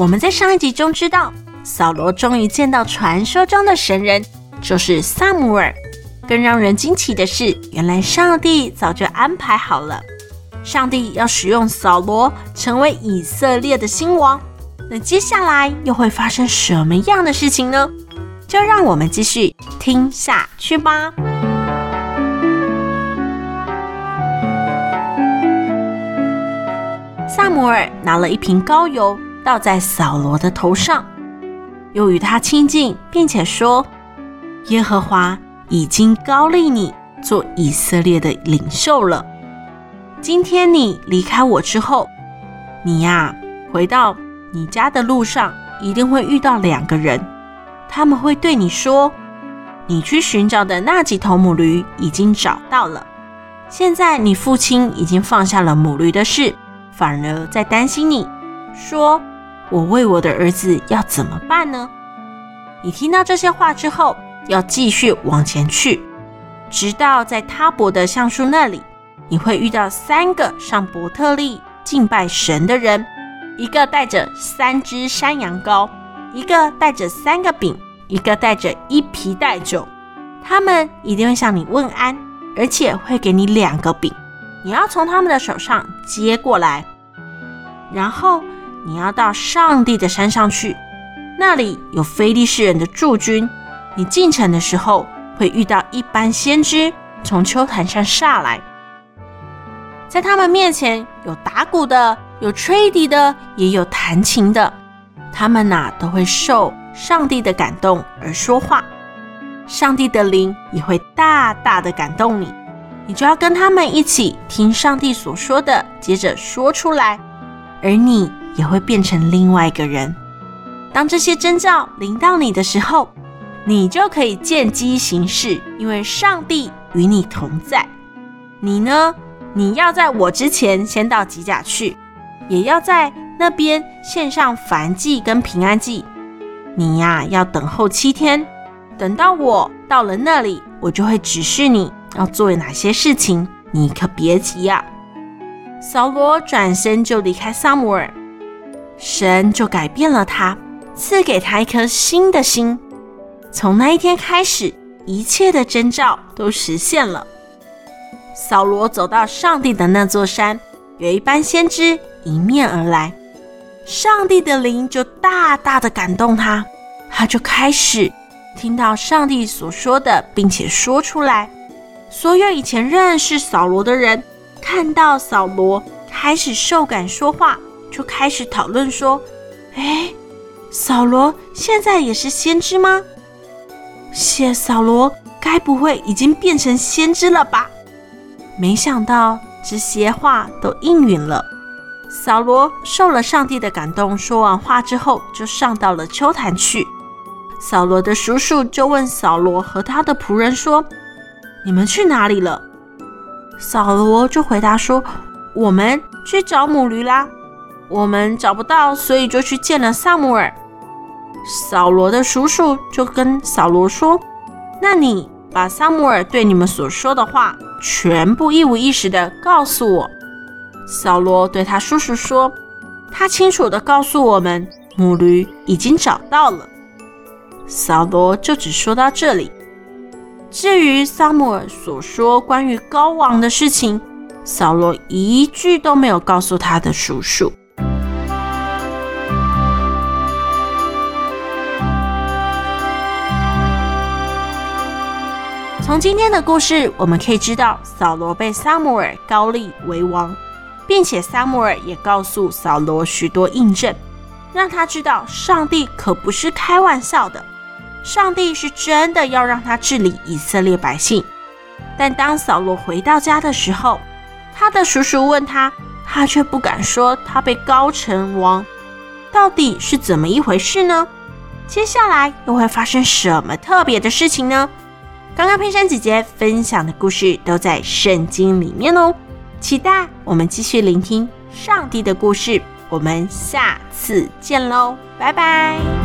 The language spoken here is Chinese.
我们在上一集中知道，扫罗终于见到传说中的神人，就是撒母耳。更让人惊奇的是，原来上帝早就安排好了，上帝要使用扫罗成为以色列的新王。那接下来又会发生什么样的事情呢？就让我们继续听下去吧。撒母耳拿了一瓶膏油。倒在扫罗的头上，又与他亲近，并且说：“耶和华已经高立你做以色列的领袖了。今天你离开我之后，你呀，回到你家的路上，一定会遇到两个人，他们会对你说：你去寻找的那几头母驴已经找到了。现在你父亲已经放下了母驴的事，反而在担心你，说。”我为我的儿子要怎么办呢？你听到这些话之后，要继续往前去，直到在他伯的橡树那里，你会遇到三个上伯特利敬拜神的人，一个带着三只山羊羔，一个带着三个饼，一个带着一皮袋酒。他们一定会向你问安，而且会给你两个饼，你要从他们的手上接过来，然后。你要到上帝的山上去，那里有非利士人的驻军。你进城的时候，会遇到一班先知从丘坛上下来，在他们面前有打鼓的，有吹笛的，也有弹琴的。他们呐、都会受上帝的感动而说话，上帝的灵也会大大的感动你。你就要跟他们一起听上帝所说的，接着说出来，而你。也会变成另外一个人。当这些征兆临到你的时候，你就可以见机行事，因为上帝与你同在。你呢？你要在我之前先到吉甲去，也要在那边献上燔祭跟平安祭。你呀，要等候七天，等到我到了那里，我就会指示你要做哪些事情。你可别急呀。扫罗转身就离开撒母耳。神就改变了他，赐给他一颗新的心。从那一天开始，一切的征兆都实现了。扫罗走到上帝的那座山，有一班先知迎面而来，上帝的灵就大大的感动他，他就开始听到上帝所说的，并且说出来。所有以前认识扫罗的人，看到扫罗开始受感说话。就开始讨论说：“哎，扫罗现在也是先知吗？谢扫罗该不会已经变成先知了吧？”没想到这些话都应允了。扫罗受了上帝的感动，说完话之后，就上到了丘坛去。扫罗的叔叔就问扫罗和他的仆人说：“你们去哪里了？”扫罗就回答说：“我们去找母驴啦。”我们找不到，所以就去见了撒母耳。扫罗的叔叔就跟扫罗说：“那你把撒母耳对你们所说的话，全部一五一十的告诉我。”扫罗对他叔叔说：“他清楚的告诉我们，母驴已经找到了。”扫罗就只说到这里。至于撒母耳所说关于高王的事情，扫罗一句都没有告诉他的叔叔。从今天的故事，我们可以知道，扫罗被撒母耳膏立为王，并且撒母耳也告诉扫罗许多印证，让他知道上帝可不是开玩笑的，上帝是真的要让他治理以色列百姓。但当扫罗回到家的时候，他的叔叔问他，他却不敢说他被高成王。到底是怎么一回事呢？接下来又会发生什么特别的事情呢？刚刚佩珊姐姐分享的故事都在圣经里面哦，期待我们继续聆听上帝的故事。我们下次见喽，拜拜。